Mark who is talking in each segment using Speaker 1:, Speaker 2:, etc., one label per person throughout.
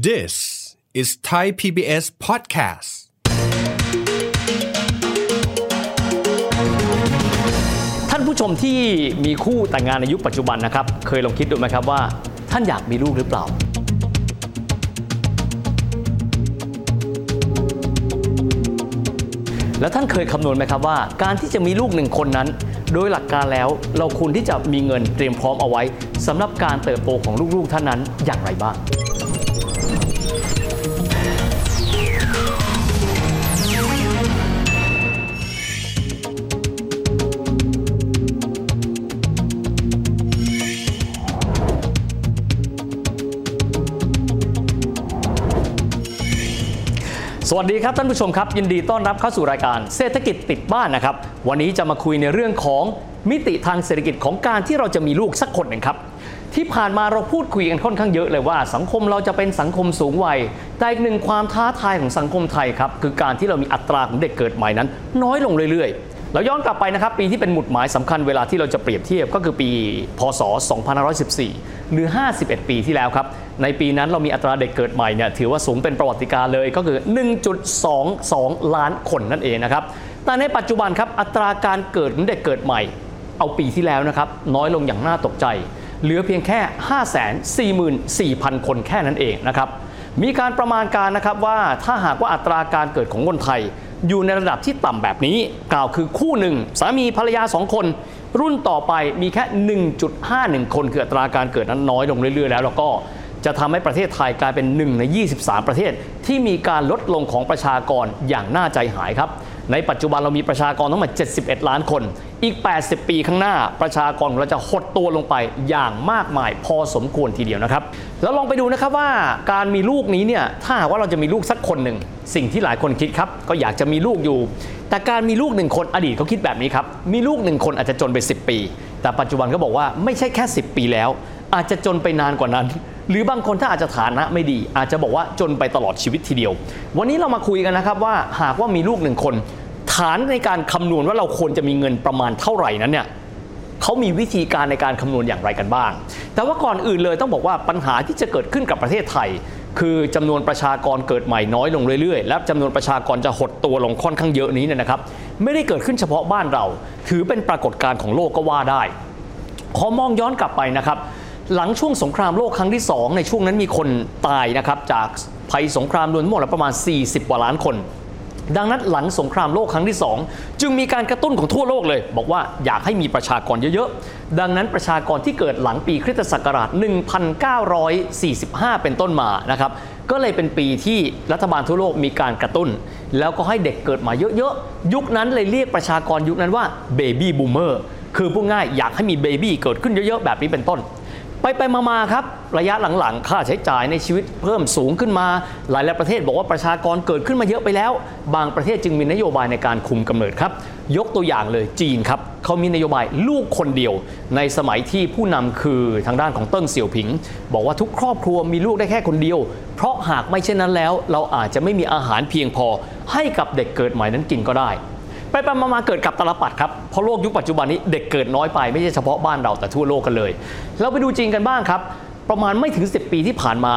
Speaker 1: This is Thai PBS podcast
Speaker 2: ท่านผู้ชมที่มีคู่แต่งงานในยุคปัจจุบันนะครับ เคยลองคิดดูไหมครับว่า ท่านอยากมีลูกหรือเปล่า แล้วท่านเคยคำนวณไหมครับว่า การที่จะมีลูกหนึ่งคนนั้น โดยหลักการแล้วเราควรที่จะมีเงินเตรียมพร้อมเอาไว้สำหรับการเติบโตของลูกๆท่านนั้นอย่างไรบ้าง สวัสดีครับท่านผู้ชมครับ ยินดีต้อนรับเข้าสู่รายการเศรษฐกิจติดบ้านนะครับ วันนี้จะมาคุยในเรื่องของมิติทางเศรษฐกิจของการที่เราจะมีลูกสักคนหนึ่งครับ ที่ผ่านมาเราพูดคุยกันค่อนข้างเยอะเลยว่า สังคมเราจะเป็นสังคมสูงวัย แต่อีกหนึ่งความท้าทายของสังคมไทยครับคือการที่เรามีอัตราของเด็กเกิดใหม่นั้น น้อยลงเรื่อยๆ เราย้อนกลับไปนะครับปีที่เป็นหมุดหมายสำคัญเวลาที่เราจะเปรียบเทียบก็คือปี พศ 2514 หรือ 51 ปีที่แล้วครับ ในปีนั้นเรามีอัตราเด็กเกิดใหม่เนี่ยถือว่าสูงเป็นประวัติการเลยก็คือ 1.22 ล้านคนนั่นเองนะครับ แต่ในปัจจุบันครับอัตราการเกิดของเด็กเกิดใหม่ เอาปีที่แล้วนะครับน้อยลงอย่างน่าตกใจ เหลือเพียงแค่ 544,000 คนแค่นั้นเองนะครับ มีการประมาณการนะครับว่าถ้าหากว่าอัตราการเกิดของคนไทย อยู่ในระดับที่ต่ำแบบนี้ กล่าวคือคู่หนึ่งสามีภรรยาสองคน รุ่นต่อไปมีแค่ 1.51 คนคืออัตราการเกิดนั้นน้อยลงเรื่อยๆ แล้วแล้วก็จะทำให้ประเทศไทยกลายเป็น 1 ใน 23 ประเทศ ที่มีการลดลงของประชากรอย่างน่าใจหายครับ ในปัจจุบันเรามีประชากรทั้งหมด 71 ล้านคน อีก 80 ปีข้างหน้า ประชากรของเราจะหดตัวลงไปอย่างมากมายพอสมควรทีเดียวนะครับ แล้วลองไปดูนะครับว่าการมีลูกนี้เนี่ย ถ้าหากว่าเราจะมีลูกสักคนหนึ่ง สิ่งที่หลายคนคิดครับ ก็อยากจะมีลูกอยู่ แต่การมีลูกหนึ่งคนอดีตเขาคิดแบบนี้ครับ มีลูกหนึ่งคนอาจจะจนไป 10 ปี แต่ปัจจุบันก็บอกว่าไม่ใช่แค่ 10 ปีแล้ว อาจจะจนไปนานกว่านั้น หรือบางคนถ้าอาจจะฐานะไม่ดี อาจจะบอกว่าจนไปตลอดชีวิตทีเดียว วันนี้เรามาคุยกันนะครับว่าหากว่ามีลูกหนึ่งคน ฐานในการคำนวณว่าเราควรจะมีเงินประมาณเท่าไหร่นั้นเนี่ยเขามีวิธีการในการคำนวณอย่างไรกันบ้าง แต่ว่าก่อนอื่นเลยต้องบอกว่าปัญหาที่จะเกิดขึ้นกับประเทศไทย คือจำนวนประชากรเกิดใหม่น้อยลงเรื่อยๆ และจำนวนประชากรจะหดตัวลงค่อนข้างเยอะนี้เนี่ยนะครับ ไม่ได้เกิดขึ้นเฉพาะบ้านเรา ถือเป็นปรากฏการณ์ของโลกก็ว่าได้ ขอมองย้อนกลับไปนะครับ หลังช่วงสงครามโลกครั้งที่ 2 ในช่วงนั้นมีคนตายนะครับจากภัยสงครามรวมทั้งหมดแล้วประมาณ 40 กว่าล้านคน ดังนั้นหลังสงครามโลกครั้งที่ 2 จึงมีการกระตุ้นของทั่วโลกเลย บอกว่าอยากให้มีประชากรเยอะๆ ดังนั้นประชากรที่เกิดหลังปีคริสตศักราช 1945 เป็นต้นมานะครับก็เลยเป็นปีที่รัฐบาลทั่วโลกมีการกระตุ้น แล้วก็ให้เด็กเกิดมาเยอะๆ ยุคนั้นเลยเรียกประชากรยุคนั้นว่า baby boomer คือพูดง่ายอยากให้มี baby เกิดขึ้นเยอะๆ แบบนี้เป็นต้น ไปไปมาๆครับระยะหลังๆ ค่าใช้จ่ายในชีวิตเพิ่มสูงขึ้นมา หลายๆประเทศบอกว่าประชากรเกิดขึ้นมาเยอะไปแล้ว บางประเทศจึงมีนโยบายในการคุมกำเนิดครับ ยกตัวอย่างเลยจีนครับเขามีนโยบายลูกคนเดียว ในสมัยที่ผู้นำคือทางด้านของเติ้งเสี่ยวผิง บอกว่าทุกครอบครัวมีลูกได้แค่คนเดียว เพราะหากไม่เช่นนั้นแล้ว เราอาจจะไม่มีอาหารเพียงพอ ให้กับเด็กเกิดใหม่นั้นกินก็ได้ ไปไปมาๆเกิดกับตลปัดครับ เพราะโลกยุคปัจจุบันนี้เด็กเกิดน้อยไปไม่ใช่เฉพาะบ้านเราแต่ทั่วโลกกันเลย เราไปดูจริงกันบ้างครับ ประมาณไม่ถึง 10 ปีที่ผ่านมา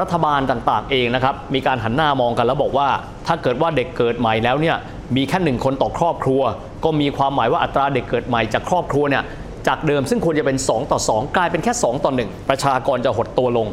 Speaker 2: รัฐบาลต่างๆ เองนะครับมีการหันหน้ามองกันแล้วบอกว่า ถ้าเกิดว่าเด็กเกิดใหม่แล้วเนี่ยมีแค่หนึ่งคนต่อครอบครัว ก็มีความหมายว่าอัตราเด็กเกิดใหม่จากครอบครัวเนี่ย จากเดิมซึ่งควรจะเป็น 2 ต่อ 2 กลายเป็นแค่ 2 ต่อ 1 ประชากรจะหดตัวลง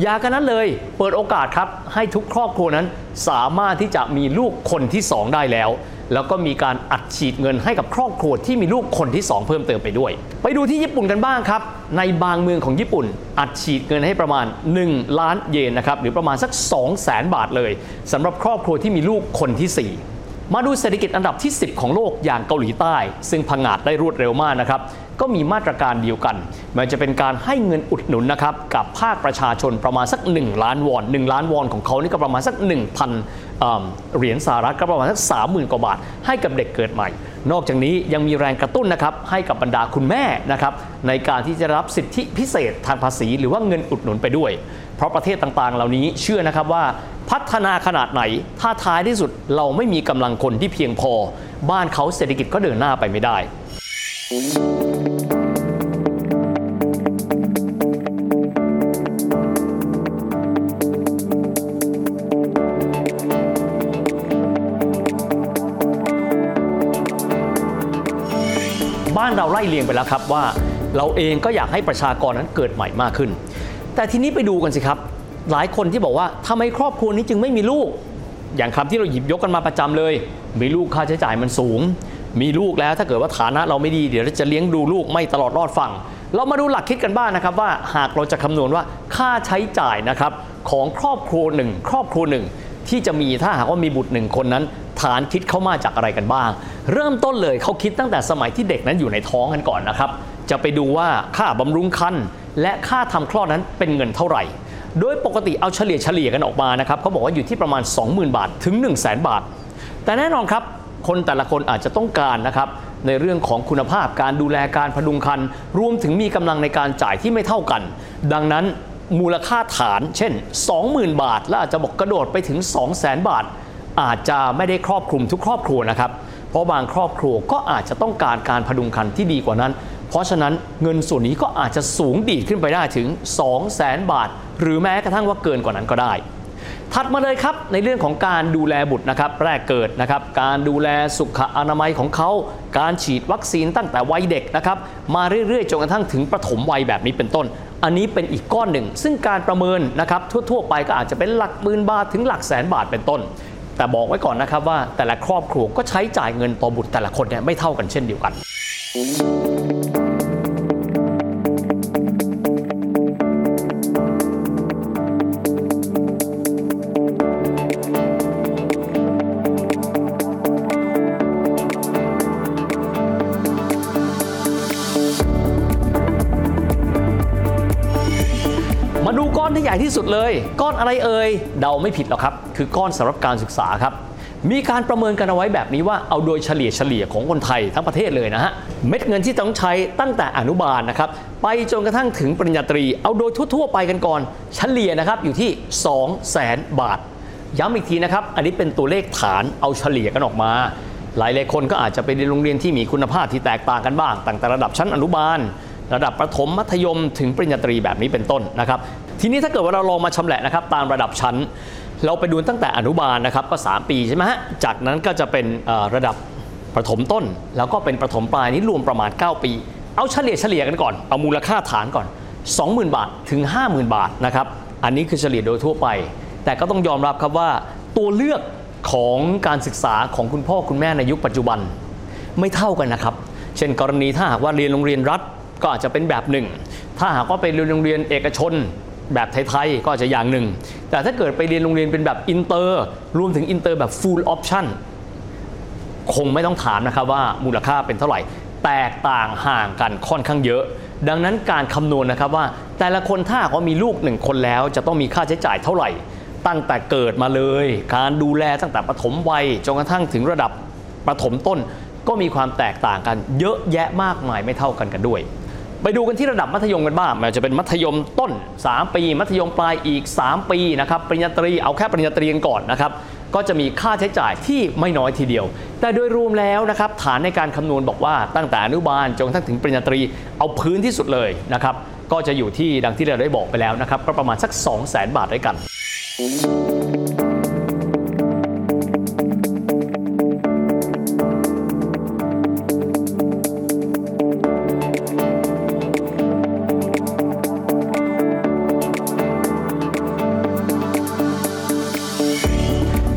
Speaker 2: อยากันนั้นเลยเปิดโอกาสครับ ให้ทุกครอบครัวนั้นสามารถที่จะมีลูกคนที่ 2 ได้แล้ว แล้วก็มีการอัดฉีดเงินให้กับครอบครัวที่มีลูกคนที่ 2 เพิ่มเติมไปด้วย ไปดูที่ญี่ปุ่นกันบ้างครับ ในบางเมืองของญี่ปุ่น อัดฉีดเงินให้ประมาณ 1 ล้านเยนนะครับหรือประมาณสัก 2 0 0แสนบาทเลยสำหรับครอบครัวที่มีลูกคนที่ 4มาดูเศรษฐกิจอันดับที่ 10 ของโลกอย่างเกาหลีใต้ ซึ่งพังอาจได้รวดเร็วมากนะครับ ก็มีมาตรการเดียวกัน มันจะเป็นการให้เงินอุดหนุนนะครับกับภาคประชาชนประมาณสัก 1 ล้านวอน 1 ล้านวอนของเขานี่ก็ประมาณสัก 1,000เอ่อเหรียญสหรัฐก็ประมาณสัก 30,000 กว่าบาท ให้กับเด็กเกิดใหม่ นอกจากนี้ยังมีแรงกระตุ้นนะครับให้กับบรรดาคุณแม่นะครับในการที่จะรับสิทธิพิเศษทางภาษี หรือว่าเงินอุดหนุนไปด้วย เพราะประเทศต่างๆ เหล่านี้เชื่อนะครับว่าพัฒนาขนาดไหน ถ้าท้ายที่สุดเราไม่มีกำลังคนที่เพียงพอ บ้านเขาเศรษฐกิจก็เดินหน้าไปไม่ได้ เราไล่เรียงไปแล้วครับว่า เราเองก็อยากให้ประชากรนั้นเกิดใหม่มากขึ้น แต่ทีนี้ไปดูกันสิครับ หลายคนที่บอกว่าทำไมครอบครัวนี้จึงไม่มีลูก อย่างคำที่เราหยิบยกกันมาประจำเลย มีลูกค่าใช้จ่ายมันสูง มีลูกแล้วถ้าเกิดว่าฐานะเราไม่ดีเดี๋ยวจะเลี้ยงดูลูกไม่ตลอดรอดฝั่งเรามาดูหลักคิดกันบ้างนะครับว่าหากเราจะคำนวณว่าค่าใช้จ่ายนะครับของครอบครัวหนึ่งครอบครัวหนึ่งที่จะมีถ้าหากว่ามีบุตรหนึ่งคนนั้น ฐานคิดเข้ามาจากอะไรกันบ้าง เริ่มต้นเลยเขาคิดตั้งแต่สมัยที่เด็กนั้นอยู่ในท้องกันก่อนนะครับ จะไปดูว่าค่าบำรุงครรภ์และค่าทำคลอดนั้นเป็นเงินเท่าไหร่ โดยปกติเอาเฉลี่ยเฉลี่ยกันออกมานะครับเขาบอกว่าอยู่ที่ประมาณ 20,000 บาทถึง 1 0 0 0 0แบาท แต่แน่นอนครับคนแต่ละคนอาจจะต้องการนะครับในเรื่องของคุณภาพการดูแลการพดุงครรภ์รวมถึงมีกำลังในการจ่ายที่ไม่เท่ากัน ดังนั้นมูลค่าฐาน เช่น 20,000 บาท และอาจจะบอกกระโดดไปถึง 200,000 บาท อาจจะไม่ได้ครอบคลุมทุกครอบครัวนะครับ เพราะบางครอบครัวก็อาจจะต้องการการพดุงครรภ์ที่ดีกว่านั้น เพราะฉะนั้นเงินส่วนนี้ก็อาจจะสูงดีดขึ้นไปได้ถึง 200,000บาท หรือแม้กระทั่งว่าเกินกว่านั้นก็ได้ ถัดมาเลยครับในเรื่องของการดูแลบุตรนะครับแรกเกิดนะครับการดูแลสุขอนามัยของเขาการฉีดวัคซีนตั้งแต่วัยเด็กนะครับมาเรื่อยๆจนกระทั่งถึงประถมวัยแบบนี้เป็นต้นอันนี้เป็นอีกก้อนหนึ่ง ซึ่งการประเมินนะครับทั่ว ๆ ไปก็อาจจะเป็นหลักหมื่นบาทถึงหลักแสนบาทเป็นต้น แต่บอกไว้ก่อนนะครับว่าแต่ละครอบครัวก็ใช้จ่ายเงินต่อบุตรแต่ละคนเนี่ยไม่เท่ากันเช่นเดียวกัน ญ่ที่สุดเลย ก้อนอะไรเอ่ยเดาไม่ผิดหรอกครับ คือก้อนสำหรับการศึกษาครับ มีการประเมินกันเอาไว้แบบนี้ว่าเอาโดยเฉลี่ยเฉลี่ยของคนไทยทั้งประเทศเลยนะฮะเม็ดเงินที่ต้องใช้ตั้งแต่อนุบาลนะครับไปจนกระทั่งถึงปริญญาตรีเอาโดยทั่วๆไปกันก่อน เฉลี่ยนะครับอยู่ที่ 2 0 0แสนบาท ย้ำอีกทีนะครับอันนี้เป็นตัวเลขฐานเอาเฉลี่ยกันออกมาหลายหลายคนก็อาจจะไปเรียนโรงเรียนที่มีคุณภาพที่แตกต่างกันบ้างตั้งแต่ระดับชั้นอนุบาล ระดับประถมมัธยมถึงปริญญาตรีแบบนี้เป็นต้นนะครับ ทีนี้ถ้าเกิดว่าเราลองมาชำแหละนะครับตามระดับชั้น เราไปดูตั้งแต่อนุบาลนะครับก็ 3 ปีใช่ไหมฮะจากนั้นก็จะเป็นระดับประถมต้น แล้วก็เป็นประถมปลายนี่รวมประมาณ 9 ปี เอาเฉลี่ยเฉลี่ยกันก่อนเอามูลค่าฐานก่อน 20,000 บาทถึง 50,000 บาทนะครับอันนี้คือเฉลี่ยโดยทั่วไป แต่ก็ต้องยอมรับครับว่าตัวเลือกของการศึกษาของคุณพ่อคุณแม่ในยุคปัจจุบัน ไม่เท่ากันนะครับ เช่นกรณีถ้าหากว่าเรียนโรงเรียนรัฐ ก็อาจจะเป็นแบบหนึ่ง ถ้าหากว่าไปเรียนโรงเรียนเอกชน แบบไทยๆก็อาจจะอย่างหนึ่ง แต่ถ้าเกิดไปเรียนโรงเรียนเป็นแบบอินเตอร์รวมถึงอินเตอร์แบบ full option คงไม่ต้องถามนะครับว่ามูลค่าเป็นเท่าไหร่ แตกต่างห่างกันค่อนข้างเยอะ ดังนั้นการคำนวณนะครับว่า แต่ละคนถ้าหากว่ามีลูกหนึ่งคนแล้ว จะต้องมีค่าใช้จ่ายเท่าไหร่ ตั้งแต่เกิดมาเลย การดูแลตั้งแต่ปฐมวัยจนกระทั่งถึงระดับประถมต้น ก็มีความแตกต่างกันเยอะแยะมากมายไม่เท่ากันกันด้วย ไปดูกันที่ระดับมัธยมกันบ้างมันจะเป็นมัธยมต้น 3 ปี มัธยมปลายอีก 3 ปีนะครับปริญญาตรีเอาแค่ปริญญาตรีกันก่อนนะครับก็จะมีค่าใช้จ่ายที่ไม่น้อยทีเดียว แต่โดยรวมแล้วนะครับฐานในการคำนวณบอกว่าตั้งแต่อนุบาลจนกระทั่งถึงปริญญาตรีเอาพื้นที่สุดเลยนะครับก็จะอยู่ที่ดังที่เราได้บอกไปแล้วนะครับก็ประมาณสัก 2 0 0 0 0 0 บาทด้วยกัน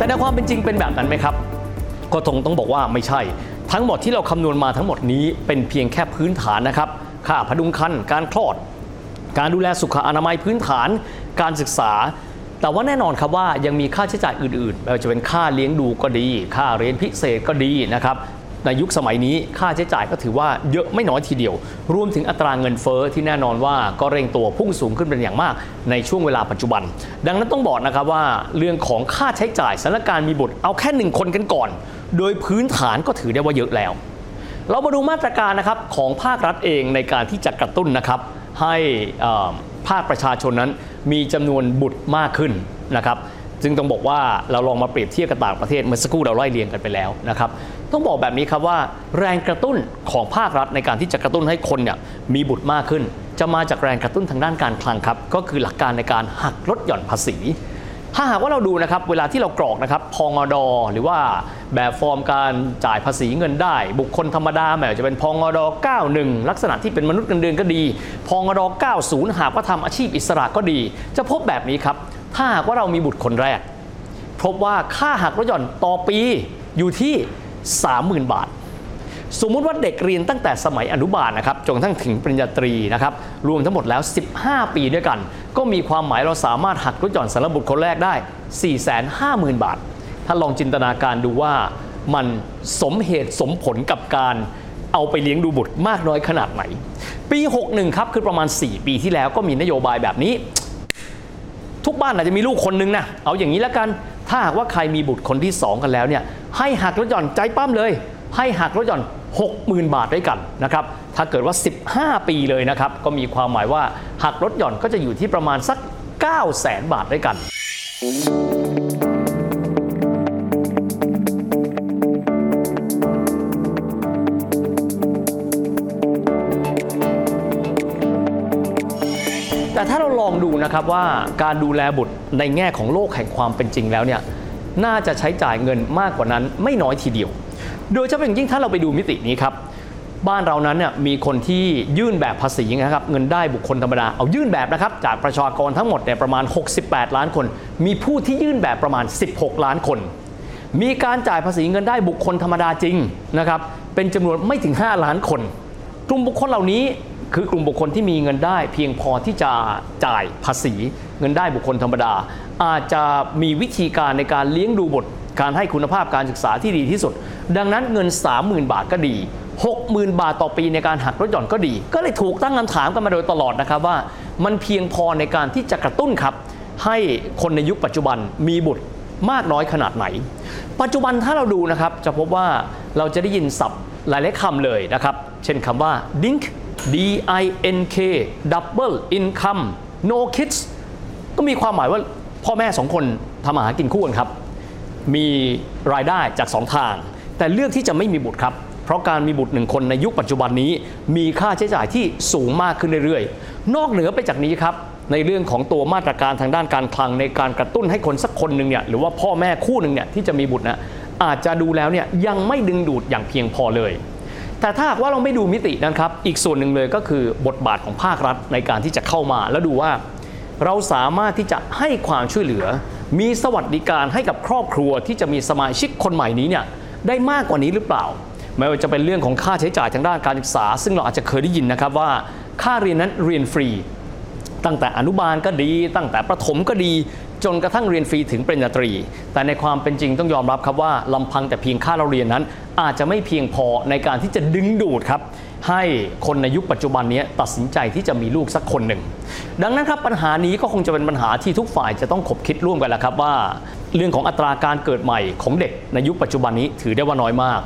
Speaker 2: แต่ในความเป็นจริงเป็นแบบนั้นไหมครับ ก็คงต้องบอกว่าไม่ใช่ ทั้งหมดที่เราคำนวณมาทั้งหมดนี้เป็นเพียงแค่พื้นฐานนะครับ ค่าพดุงคันการคลอด การดูแลสุขอนามัยพื้นฐาน การศึกษา แต่ว่าแน่นอนครับว่ายังมีค่าใช้จ่ายอื่นๆไม่ว่าจะเป็นค่าเลี้ยงดูก็ดี ค่าเรียนพิเศษก็ดีนะครับ ในยุคสมัยนี้ค่าใช้จ่ายก็ถือว่าเยอะไม่น้อยทีเดียว รวมถึงอัตราเงินเฟ้อที่แน่นอนว่าก็เร่งตัวพุ่งสูงขึ้นเป็นอย่างมาก ในช่วงเวลาปัจจุบัน ดังนั้นต้องบอกนะครับว่าเรื่องของค่าใช้จ่ายสถานการณ์มีบุตรเอาแค่หนึ่งคนกันก่อน โดยพื้นฐานก็ถือได้ว่าเยอะแล้ว เรามาดูมาตรการนะครับของภาครัฐเองในการที่จะกระตุ้นนะครับให้ภาคประชาชนนั้นมีจำนวนบุตรมากขึ้นนะครับ จึงต้องบอกว่าเราลองมาเปรียบเทียบกับต่างประเทศเมื่อสักครู่เราไล่เรียงกันไปแล้วนะครับต้องบอกแบบนี้ครับว่าแรงกระตุ้นของภาครัฐในการที่จะกระตุ้นให้คนเนี่ยมีบุตรมากขึ้น จะมาจากแรงกระตุ้นทางด้านการคลังครับ ก็คือหลักการในการหักลดหย่อนภาษี ถ้าหากว่าเราดูนะครับเวลาที่เรากรอกนะครับพองอดอหรือว่าแบบฟอร์มการจ่ายภาษีเงินได้ บุคคลธรรมดาแม้จะเป็นพองอดอ91 ลักษณะที่เป็นมนุษย์เงินเดือนก็ดีพองอดอ90 หากว่าทำอาชีพอิสระก็ดี จะพบแบบนี้ครับ ถ้าหากว่าเรามีบุตรคนแรก พบว่าค่าหักลดหย่อนต่อปีอยู่ที่ 30,000 บาท สมมุติว่าเด็กเรียนตั้งแต่สมัยอนุบาลนะครับจนทั่งถึงปริญญาตรีนะครับรวมทั้งหมดแล้ว 15 ปีด้วยกัน ก็มีความหมายเราสามารถหักลดหย่อนสำหรับบุตรคนแรกได้ 450,000 บาท ถ้าลองจินตนาการดูว่ามันสมเหตุสมผลกับการเอาไปเลี้ยงดูบุตรมากน้อยขนาดไหน ปี 61 ครับ คือประมาณ 4 ปีที่แล้วก็มีนโยบายแบบนี้ ทุกบ้านอาจจะมีลูกคนนึงนะเอาอย่างนี้แล้วกัน ถ้าหากว่าใครมีบุตรคนที่ 2 กันแล้วเนี่ยให้หักลดหย่อนใจปั้มเลย ให้หักลดหย่อน 60,000 บาทด้วยกันนะครับถ้าเกิดว่า 15 ปีเลยนะครับก็มีความหมายว่าหักลดหย่อนก็จะอยู่ที่ประมาณสัก 9 0 0 0 0 0 บาทด้วยกัน นะครับว่าการดูแลบุตรในแง่ของโลกแห่งความเป็นจริงแล้วเนี่ยน่าจะใช้จ่ายเงินมากกว่านั้นไม่น้อยทีเดียว โดยเฉพาะอย่างยิ่งถ้าเราไปดูมิตินี้ครับบ้านเรานั้นเนี่ยมีคนที่ยื่นแบบภาษีนะครับเงินได้บุคคลธรรมดาเอายื่นแบบนะครับจากประชากรทั้งหมดเนี่ยประมาณ 68 ล้านคน มีผู้ที่ยื่นแบบประมาณ 16 ล้านคน มีการจ่ายภาษีเงินได้บุคคลธรรมดาจริงนะครับเป็นจำนวนไม่ถึง 5 ล้านคน กลุ่มบุคคลเหล่านี้ คือกลุ่มบุคคลที่มีเงินได้เพียงพอที่จะจ่ายภาษีเงินได้บุคคลธรรมดา อาจจะมีวิธีการในการเลี้ยงดูบุตรการให้คุณภาพการศึกษาที่ดีที่สุด ดังนั้นเงิน 30,000 บาทก็ดี 60,000 บาทต่อปีในการหักลดหย่อนก็ดี ก็เลยถูกตั้งคำถามกันมาโดยตลอดนะครับว่า มันเพียงพอในการที่จะกระตุ้นครับ ให้คนในยุคปัจจุบันมีบุตรมากน้อยขนาดไหน ปัจจุบันถ้าเราดูนะครับจะพบว่าเราจะได้ยินศัพท์หลายๆคำเลยนะครับ เช่นคำว่า DINK D I N K Double Income No Kids ก็มีความหมายว่าพ่อแม่สองคนทำอาหากินคู่กันครับ มีรายได้จาก2ทาง แต่เลือกที่จะไม่มีบุตรครับ เพราะการมีบุตรหนึ่งคนในยุคปัจจุบันนี้ มีค่าใช้จ่ายที่สูงมากขึ้นเรื่อยๆ นอกเหนือไปจากนี้ครับในเรื่องของตัวมาตรการทางด้านการคลังในการกระตุ้นให้คนสักคนหนึ่งเนี่ยหรือว่าพ่อแม่คู่หนึ่งเนี่ยที่จะมีบุตรนะอาจจะดูแล้วเนี่ยยังไม่ดึงดูดอย่างเพียงพอเลย แต่ถ้าหากว่าเราไม่ดูมิตินะครับ อีกส่วนหนึ่งเลยก็คือบทบาทของภาครัฐในการที่จะเข้ามา แล้วดูว่าเราสามารถที่จะให้ความช่วยเหลือ มีสวัสดิการให้กับครอบครัวที่จะมีสมาชิกคนใหม่นี้เนี่ยได้มากกว่านี้หรือเปล่า ไม่ว่าจะเป็นเรื่องของค่าใช้จ่ายทางด้านการศึกษา ซึ่งเราอาจจะเคยได้ยินนะครับว่าค่าเรียนนั้นเรียนฟรี ตั้งแต่อนุบาลก็ดี ตั้งแต่ประถมก็ดี จนกระทั่งเรียนฟรีถึงปริญญาตรี แต่ในความเป็นจริงต้องยอมรับครับว่าลำพังแต่เพียงค่าเราเรียนนั้น อาจจะไม่เพียงพอในการที่จะดึงดูดครับให้คนในยุคปัจจุบันนี้ตัดสินใจที่จะมีลูกสักคนหนึ่ง ดังนั้นครับปัญหานี้ก็คงจะเป็นปัญหาที่ทุกฝ่ายจะต้องขบคิดร่วมกันแหละครับว่า เรื่องของอัตราการเกิดใหม่ของเด็กในยุคปัจจุบันนี้ถือได้ว่าน้อยมาก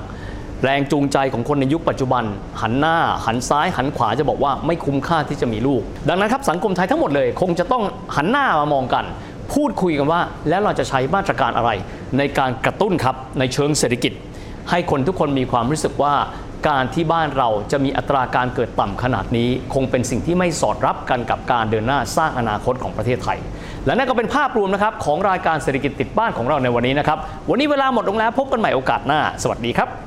Speaker 2: แรงจูงใจของคนในยุคปัจจุบัน หันหน้า หันซ้าย หันขวาจะบอกว่าไม่คุ้มค่าที่จะมีลูก ดังนั้นครับสังคมไทยทั้งหมดเลย คงจะต้องหันหน้ามามองกัน พูดคุยกันว่า แล้วเราจะใช้มาตรการอะไร ในการกระตุ้นครับในเชิงเศรษฐกิจ ให้คนทุกคนมีความรู้สึกว่าการที่บ้านเราจะมีอัตราการเกิดต่ำขนาดนี้ คงเป็นสิ่งที่ไม่สอดรับกันกับการเดินหน้าสร้างอนาคตของประเทศไทย และนั่นก็เป็นภาพรวมนะครับของรายการเศรษฐกิจติดบ้านของเราในวันนี้นะครับ วันนี้เวลาหมดลงแล้วพบกันใหม่โอกาสหน้า สวัสดีครับ